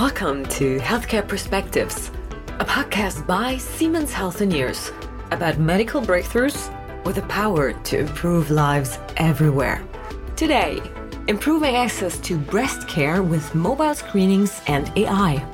Welcome to Healthcare Perspectives, a podcast by Siemens Healthineers about medical breakthroughs with the power to improve lives everywhere. Today, improving access to breast care with mobile screenings and AI.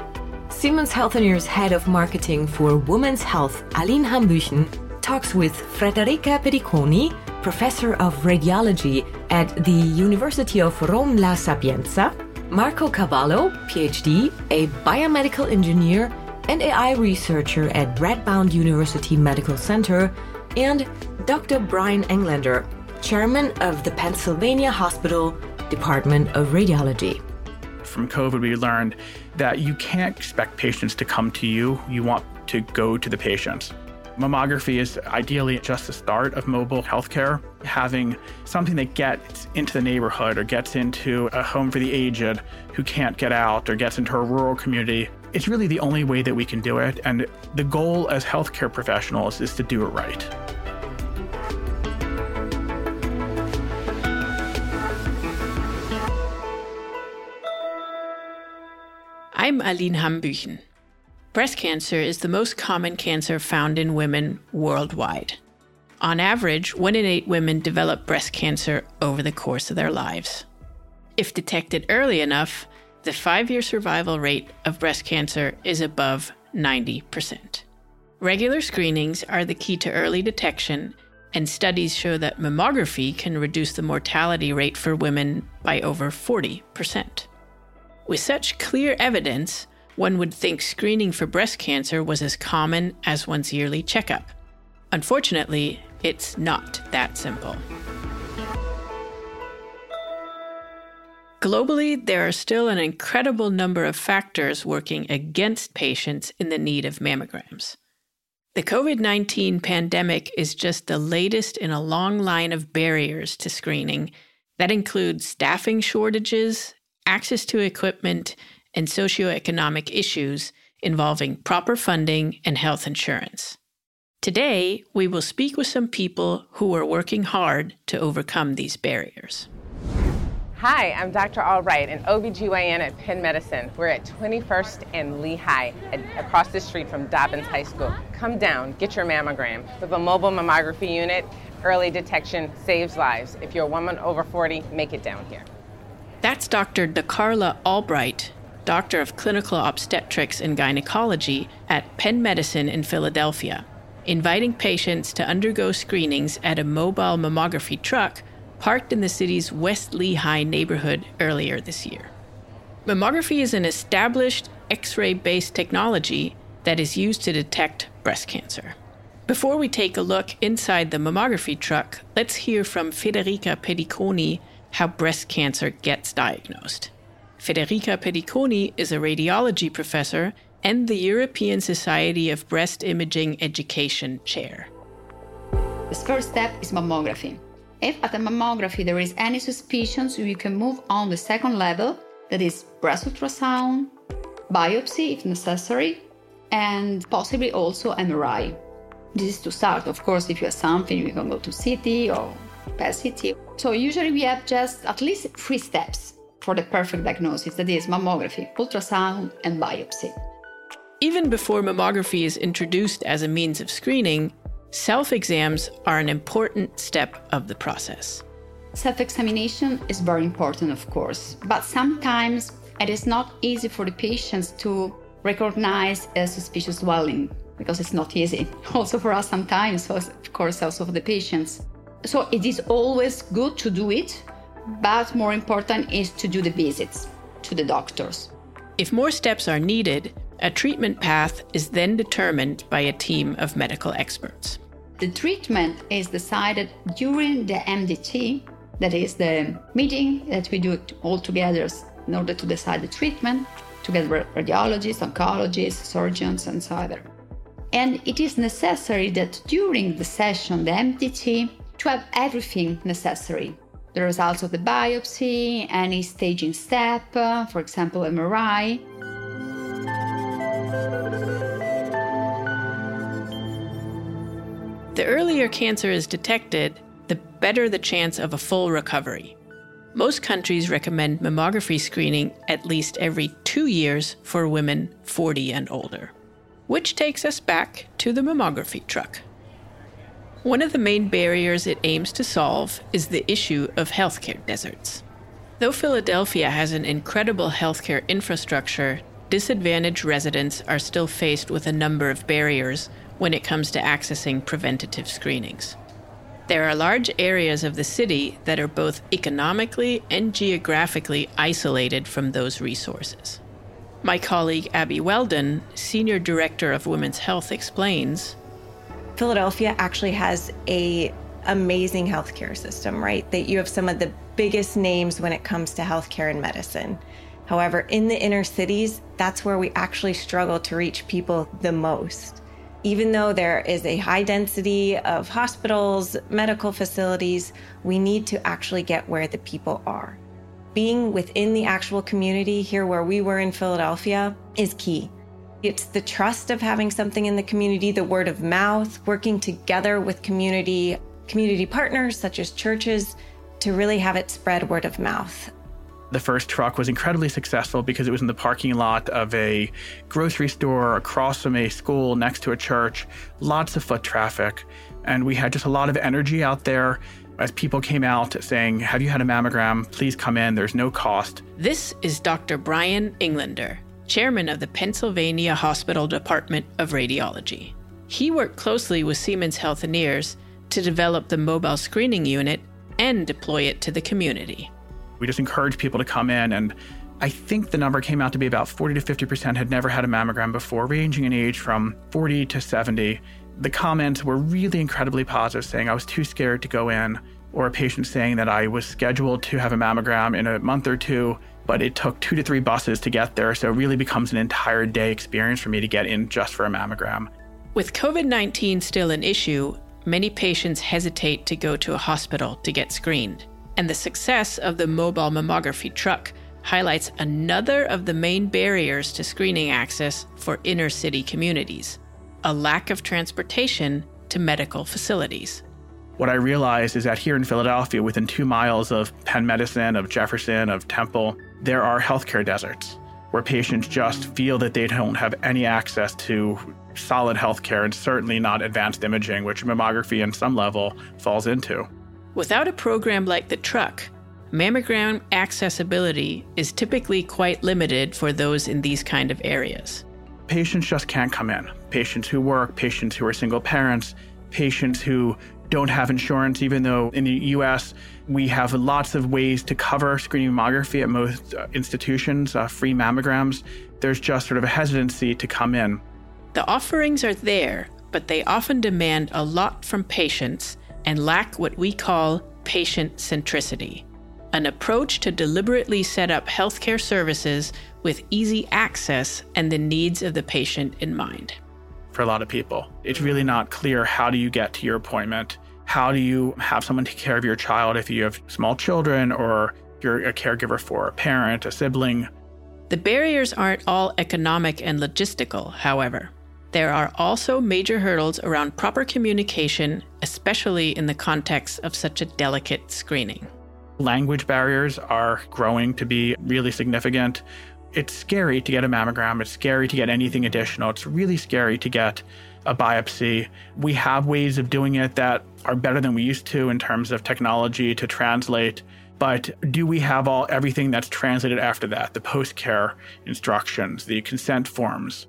Siemens Healthineers head of marketing for women's health, Aline Hambüchen, talks with Federica Pediconi, professor of radiology at the University of Rome La Sapienza, Marco Caballo, PhD, a biomedical engineer and AI researcher at Radboud University Medical Center, and Dr. Brian Englander, chairman of the Pennsylvania Hospital Department of Radiology. From COVID, we learned that you can't expect patients to come to you. You want to go to the patients. Mammography is ideally just the start of mobile healthcare. Having something that gets into the neighborhood or gets into a home for the aged who can't get out or gets into a rural community, it's really the only way that we can do it. And the goal as healthcare professionals is to do it right. I'm Aline Hambüchen. Breast cancer is the most common cancer found in women worldwide. On average, one in eight women develop breast cancer over the course of their lives. If detected early enough, the five year survival rate of breast cancer is above 90%. Regular screenings are the key to early detection, and studies show that mammography can reduce the mortality rate for women by over 40%. With such clear evidence, one would think screening for breast cancer was as common as one's yearly checkup. Unfortunately, it's not that simple. Globally, there are still an incredible number of factors working against patients in the need of mammograms. The COVID 19 pandemic is just the latest in a long line of barriers to screening that include staffing shortages, access to equipment, and socioeconomic issues involving proper funding and health insurance. Today, we will speak with some people who are working hard to overcome these barriers. Hi, I'm Dr. Albright, an OBGYN at Penn Medicine. We're at 21st and Lehigh, across the street from Dobbins High School. Come down, get your mammogram. With a mobile mammography unit, early detection saves lives. If you're a woman over 40, make it down here. That's Dr. DeCarla Albright, Doctor of Clinical Obstetrics and Gynecology at Penn Medicine in Philadelphia, inviting patients to undergo screenings at a mobile mammography truck parked in the city's West Lehigh neighborhood earlier this year. Mammography is an established X ray based technology that is used to detect breast cancer. Before we take a look inside the mammography truck, let's hear from Federica Pediconi how breast cancer gets diagnosed. Federica Pediconi is a radiology professor and the European Society of Breast Imaging Education chair. The first step is mammography. If at the mammography there is any suspicion, so you can move on the second level, that is breast ultrasound, biopsy if necessary, and possibly also MRI. This is to start. Of course, if you have something, you can go to CT or PET CT. So usually we have just at least three steps for the perfect diagnosis that is mammography, ultrasound, and biopsy. Even before mammography is introduced as a means of screening, self exams are an important step of the process. Self examination is very important, of course, but sometimes it is not easy for the patients to recognize a suspicious swelling because it's not easy. Also for us sometimes, of course, also for the patients. So it is always good to do it but more important is to do the visits to the doctors. If more steps are needed, a treatment path is then determined by a team of medical experts. The treatment is decided during the MDT, that is the meeting that we do all together in order to decide the treatment, together with radiologists, oncologists, surgeons, and so on. And it is necessary that during the session, the MDT, to have everything necessary the results of the biopsy, any staging step, for example, MRI. The earlier cancer is detected, the better the chance of a full recovery. Most countries recommend mammography screening at least every two years for women 40 and older. Which takes us back to the mammography truck. One of the main barriers it aims to solve is the issue of healthcare deserts. Though Philadelphia has an incredible healthcare infrastructure, disadvantaged residents are still faced with a number of barriers when it comes to accessing preventative screenings. There are large areas of the city that are both economically and geographically isolated from those resources. My colleague Abby Weldon, Senior Director of Women's Health, explains Philadelphia actually has a amazing healthcare system, right? That you have some of the biggest names when it comes to healthcare and medicine. However, in the inner cities, that's where we actually struggle to reach people the most. Even though there is a high density of hospitals, medical facilities, we need to actually get where the people are. Being within the actual community here where we were in Philadelphia is key. It's the trust of having something in the community, the word of mouth, working together with community community partners such as churches to really have it spread word of mouth. The first truck was incredibly successful because it was in the parking lot of a grocery store across from a school next to a church, lots of foot traffic. And we had just a lot of energy out there as people came out saying, Have you had a mammogram? Please come in. There's no cost. This is Dr. Brian Englander, chairman of the Pennsylvania Hospital Department of Radiology. He worked closely with Siemens Healthineers to develop the mobile screening unit and deploy it to the community. We just encourage people to come in and I think the number came out to be about 40 to 50% had never had a mammogram before, ranging in age from 40 to 70. The comments were really incredibly positive, saying I was too scared to go in, or a patient saying that I was scheduled to have a mammogram in a month or two, but it took two to three buses to get there. So it really becomes an entire day experience for me to get in just for a mammogram. With COVID 19 still an issue, many patients hesitate to go to a hospital to get screened and the success of the mobile mammography truck highlights another of the main barriers to screening access for inner city communities a lack of transportation to medical facilities. What I realized is that here in Philadelphia, within two miles of Penn Medicine, of Jefferson, of Temple, there are healthcare deserts where patients just feel that they don't have any access to solid healthcare and certainly not advanced imaging, which mammography, in some level, falls into. Without a program like the truck, mammogram accessibility is typically quite limited for those in these kind of areas. Patients just can't come in. Patients who work, patients who are single parents, patients who don't have insurance, even though in the US we have lots of ways to cover screening mammography at most uh, institutions, uh, free mammograms. There's just sort of a hesitancy to come in. The offerings are there, but they often demand a lot from patients and lack what we call patient centricity, an approach to deliberately set up healthcare services with easy access and the needs of the patient in mind. For a lot of people, it's really not clear how do you get to your appointment? How do you have someone take care of your child if you have small children or you're a caregiver for a parent, a sibling? The barriers aren't all economic and logistical, however. There are also major hurdles around proper communication, especially in the context of such a delicate screening. Language barriers are growing to be really significant. It's scary to get a mammogram. It's scary to get anything additional. It's really scary to get a biopsy. We have ways of doing it that are better than we used to in terms of technology to translate. But do we have all everything that's translated after that? The post-care instructions, the consent forms,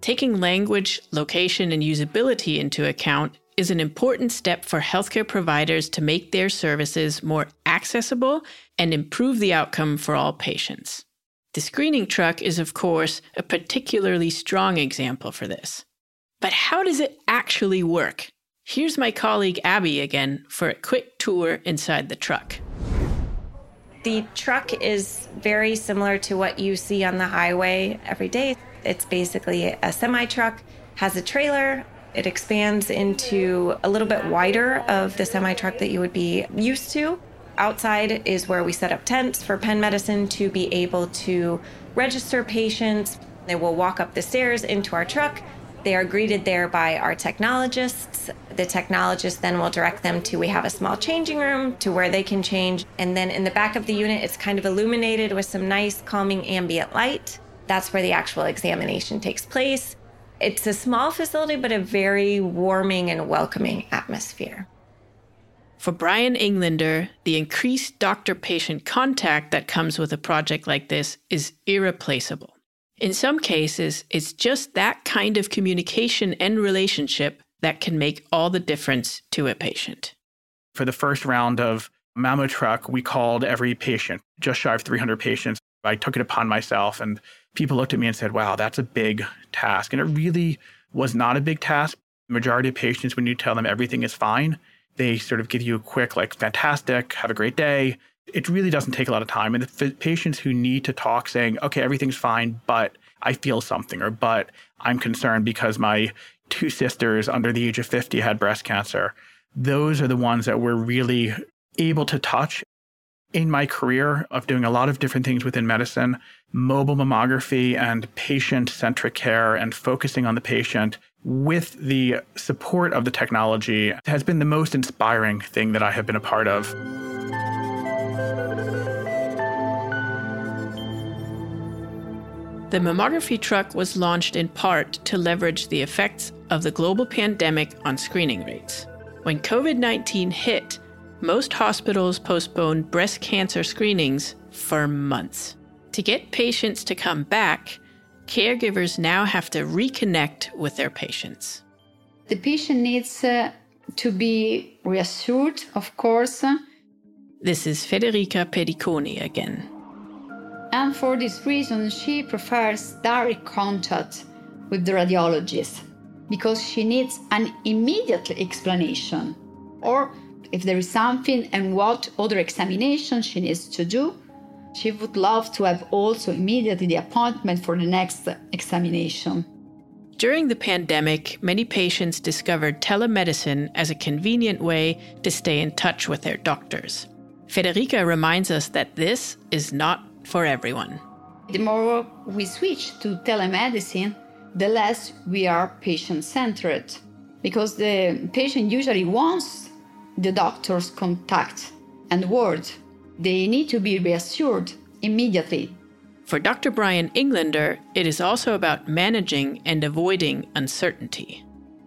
Taking language, location, and usability into account is an important step for healthcare providers to make their services more accessible and improve the outcome for all patients. The screening truck is, of course, a particularly strong example for this. But how does it actually work? Here's my colleague Abby again for a quick tour inside the truck. The truck is very similar to what you see on the highway every day. It's basically a semi truck, has a trailer. It expands into a little bit wider of the semi truck that you would be used to. Outside is where we set up tents for Penn Medicine to be able to register patients. They will walk up the stairs into our truck, They are greeted there by our technologists. The technologist then will direct them to we have a small changing room to where they can change. And then in the back of the unit, it's kind of illuminated with some nice calming ambient light. That's where the actual examination takes place. It's a small facility, but a very warming and welcoming atmosphere. For Brian Englander, the increased doctor patient contact that comes with a project like this is irreplaceable. In some cases, it's just that kind of communication and relationship that can make all the difference to a patient. For the first round of Mammo Truck, we called every patient, just shy of 300 patients. I took it upon myself, and people looked at me and said, Wow, that's a big task. And it really was not a big task. The majority of patients, when you tell them everything is fine, they sort of give you a quick, like, fantastic, have a great day. It really doesn't take a lot of time. And the patients who need to talk saying, okay, everything's fine, but I feel something, or but I'm concerned because my two sisters under the age of 50 had breast cancer, those are the ones that we're really able to touch. In my career of doing a lot of different things within medicine, mobile mammography and patient centric care and focusing on the patient with the support of the technology has been the most inspiring thing that I have been a part of. The mammography truck was launched in part to leverage the effects of the global pandemic on screening rates. When COVID 19 hit, most hospitals postponed breast cancer screenings for months. To get patients to come back, caregivers now have to reconnect with their patients. The patient needs uh, to be reassured, of course. This is Federica Pediconi again. And for this reason, she prefers direct contact with the radiologist because she needs an immediate explanation. Or if there is something and what other examination she needs to do, she would love to have also immediately the appointment for the next examination. During the pandemic, many patients discovered telemedicine as a convenient way to stay in touch with their doctors. Federica reminds us that this is not for everyone. The more we switch to telemedicine, the less we are patient centered because the patient usually wants the doctor's contact and word they need to be reassured immediately. For Dr. Brian Englander, it is also about managing and avoiding uncertainty.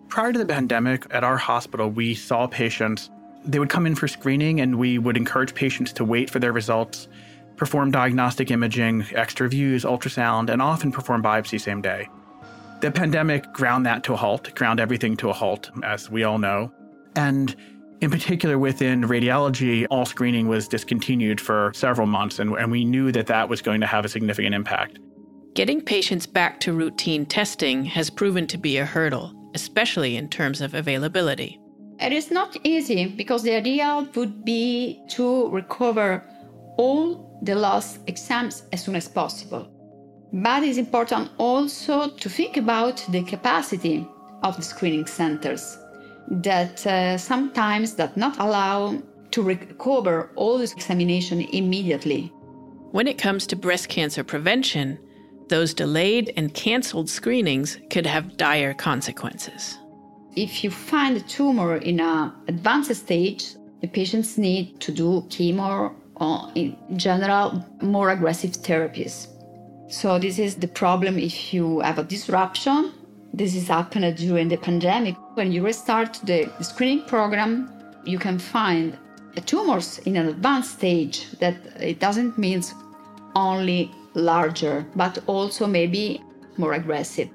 Prior to the pandemic, at our hospital, we saw patients. They would come in for screening, and we would encourage patients to wait for their results, perform diagnostic imaging, extra views, ultrasound, and often perform biopsy same day. The pandemic ground that to a halt, ground everything to a halt, as we all know. And in particular, within radiology, all screening was discontinued for several months, and, and we knew that that was going to have a significant impact. Getting patients back to routine testing has proven to be a hurdle, especially in terms of availability. It is not easy because the ideal would be to recover all the lost exams as soon as possible. But it's important also to think about the capacity of the screening centers that uh, sometimes does not allow to recover all this examination immediately. When it comes to breast cancer prevention, those delayed and canceled screenings could have dire consequences. If you find a tumor in an advanced stage, the patients need to do chemo or, in general, more aggressive therapies. So, this is the problem if you have a disruption this is happened during the pandemic. When you restart the screening program, you can find tumors in an advanced stage that it doesn't mean only larger, but also maybe more aggressive.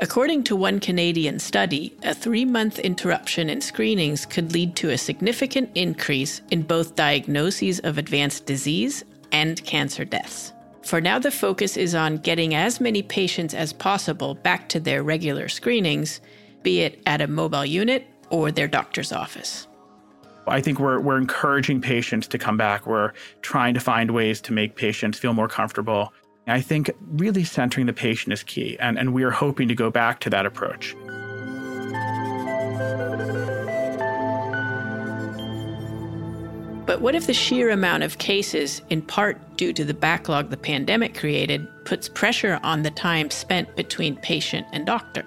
According to one Canadian study, a three month interruption in screenings could lead to a significant increase in both diagnoses of advanced disease and cancer deaths. For now, the focus is on getting as many patients as possible back to their regular screenings, be it at a mobile unit or their doctor's office. I think we're, we're encouraging patients to come back. We're trying to find ways to make patients feel more comfortable. I think really centering the patient is key, and, and we are hoping to go back to that approach. But what if the sheer amount of cases, in part due to the backlog the pandemic created, puts pressure on the time spent between patient and doctor?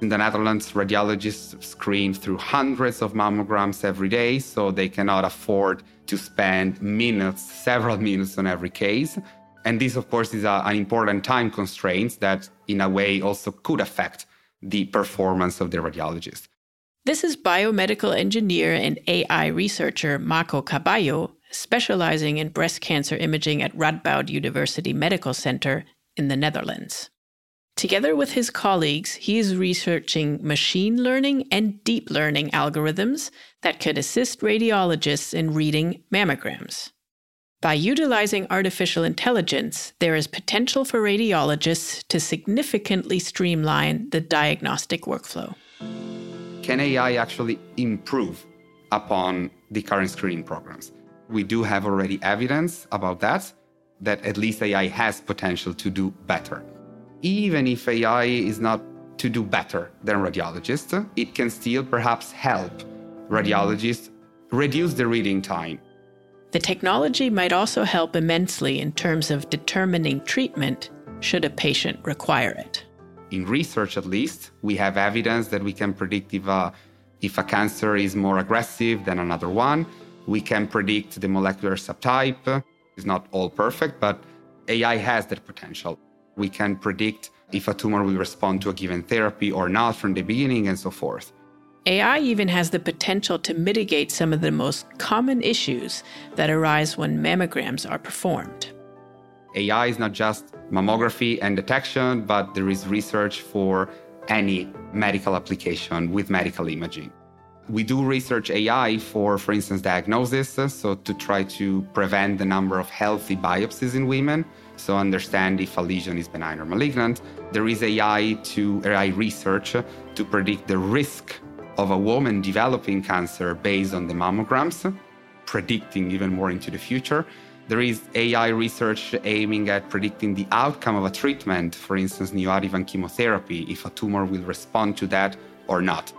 In the Netherlands, radiologists screen through hundreds of mammograms every day, so they cannot afford to spend minutes, several minutes on every case. And this, of course, is a, an important time constraint that, in a way, also could affect the performance of the radiologist. This is biomedical engineer and AI researcher Marco Caballo, specializing in breast cancer imaging at Radboud University Medical Center in the Netherlands. Together with his colleagues, he is researching machine learning and deep learning algorithms that could assist radiologists in reading mammograms. By utilizing artificial intelligence, there is potential for radiologists to significantly streamline the diagnostic workflow. Can AI actually improve upon the current screening programs? We do have already evidence about that, that at least AI has potential to do better. Even if AI is not to do better than radiologists, it can still perhaps help radiologists reduce the reading time the technology might also help immensely in terms of determining treatment should a patient require it. In research, at least, we have evidence that we can predict if a, if a cancer is more aggressive than another one. We can predict the molecular subtype. It's not all perfect, but AI has that potential. We can predict if a tumor will respond to a given therapy or not from the beginning, and so forth. AI even has the potential to mitigate some of the most common issues that arise when mammograms are performed. AI is not just mammography and detection, but there is research for any medical application with medical imaging. We do research AI for, for instance, diagnosis, so to try to prevent the number of healthy biopsies in women, so understand if a lesion is benign or malignant. There is AI to AI research to predict the risk of a woman developing cancer based on the mammograms, predicting even more into the future. There is AI research aiming at predicting the outcome of a treatment, for instance, neoadjuvant chemotherapy, if a tumor will respond to that or not.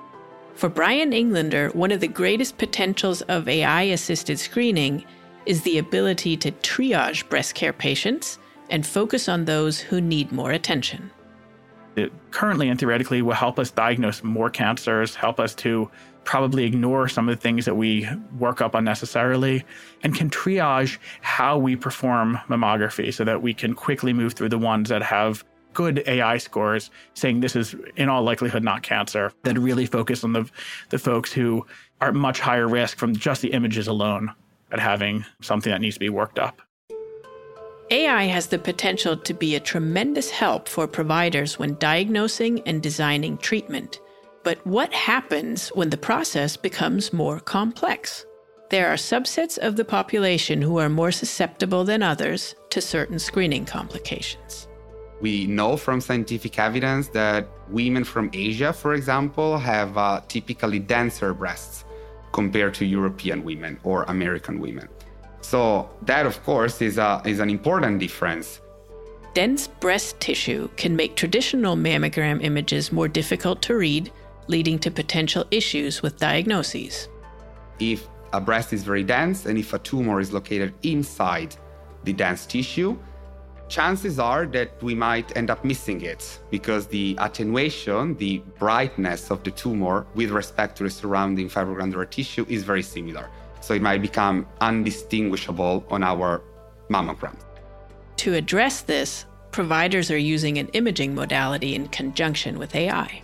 For Brian Englander, one of the greatest potentials of AI assisted screening is the ability to triage breast care patients and focus on those who need more attention it currently and theoretically will help us diagnose more cancers, help us to probably ignore some of the things that we work up unnecessarily, and can triage how we perform mammography so that we can quickly move through the ones that have good AI scores saying this is in all likelihood not cancer, that really focus on the, the folks who are at much higher risk from just the images alone at having something that needs to be worked up. AI has the potential to be a tremendous help for providers when diagnosing and designing treatment. But what happens when the process becomes more complex? There are subsets of the population who are more susceptible than others to certain screening complications. We know from scientific evidence that women from Asia, for example, have uh, typically denser breasts compared to European women or American women. So that, of course, is, a, is an important difference. Dense breast tissue can make traditional mammogram images more difficult to read, leading to potential issues with diagnoses. If a breast is very dense and if a tumor is located inside the dense tissue, chances are that we might end up missing it because the attenuation, the brightness of the tumor with respect to the surrounding fibroglandular tissue is very similar so it might become undistinguishable on our mammograms. To address this, providers are using an imaging modality in conjunction with AI.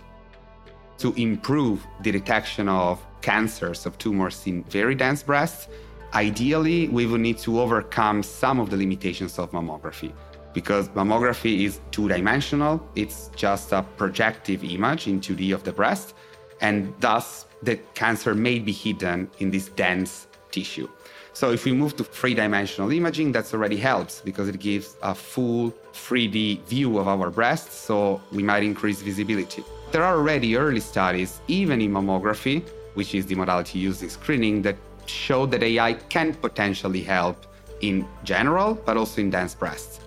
To improve the detection of cancers of tumors in very dense breasts, ideally we would need to overcome some of the limitations of mammography because mammography is two dimensional, it's just a projective image in 2D of the breast, and thus the cancer may be hidden in this dense tissue. So if we move to three-dimensional imaging, that already helps because it gives a full 3D view of our breasts, so we might increase visibility. There are already early studies, even in mammography, which is the modality used in screening, that show that AI can potentially help in general, but also in dense breasts.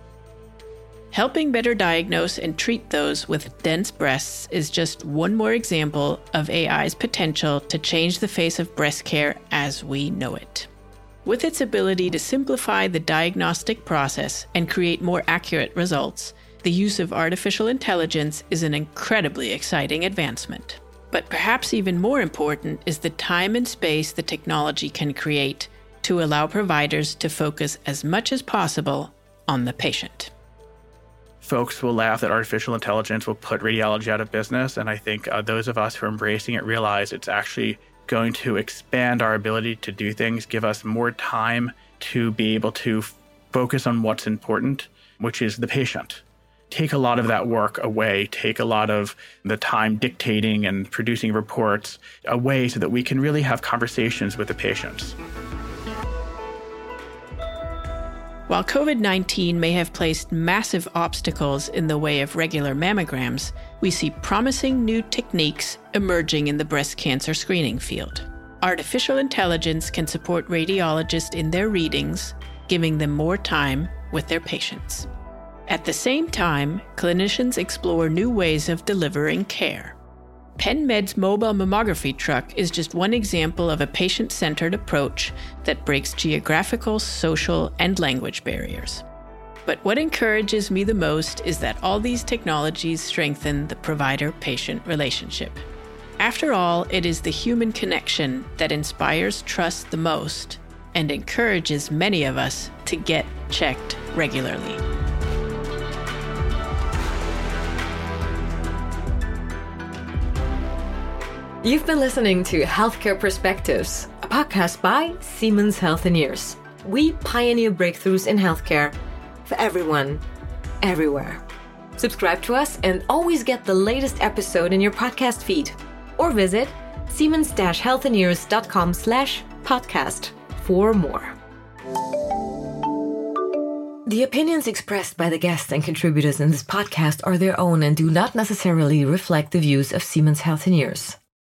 Helping better diagnose and treat those with dense breasts is just one more example of AI's potential to change the face of breast care as we know it. With its ability to simplify the diagnostic process and create more accurate results, the use of artificial intelligence is an incredibly exciting advancement. But perhaps even more important is the time and space the technology can create to allow providers to focus as much as possible on the patient. Folks will laugh that artificial intelligence will put radiology out of business. And I think uh, those of us who are embracing it realize it's actually going to expand our ability to do things, give us more time to be able to focus on what's important, which is the patient take a lot of that work away, take a lot of the time dictating and producing reports away so that we can really have conversations with the patients. While COVID 19 may have placed massive obstacles in the way of regular mammograms, we see promising new techniques emerging in the breast cancer screening field. Artificial intelligence can support radiologists in their readings, giving them more time with their patients. At the same time, clinicians explore new ways of delivering care. PenMed's mobile mammography truck is just one example of a patient centered approach that breaks geographical, social, and language barriers. But what encourages me the most is that all these technologies strengthen the provider patient relationship. After all, it is the human connection that inspires trust the most and encourages many of us to get checked regularly. You've been listening to Healthcare Perspectives, a podcast by Siemens Healthineers. We pioneer breakthroughs in healthcare for everyone, everywhere. Subscribe to us and always get the latest episode in your podcast feed. Or visit siemens-healthineers.com slash podcast for more. The opinions expressed by the guests and contributors in this podcast are their own and do not necessarily reflect the views of Siemens Healthineers.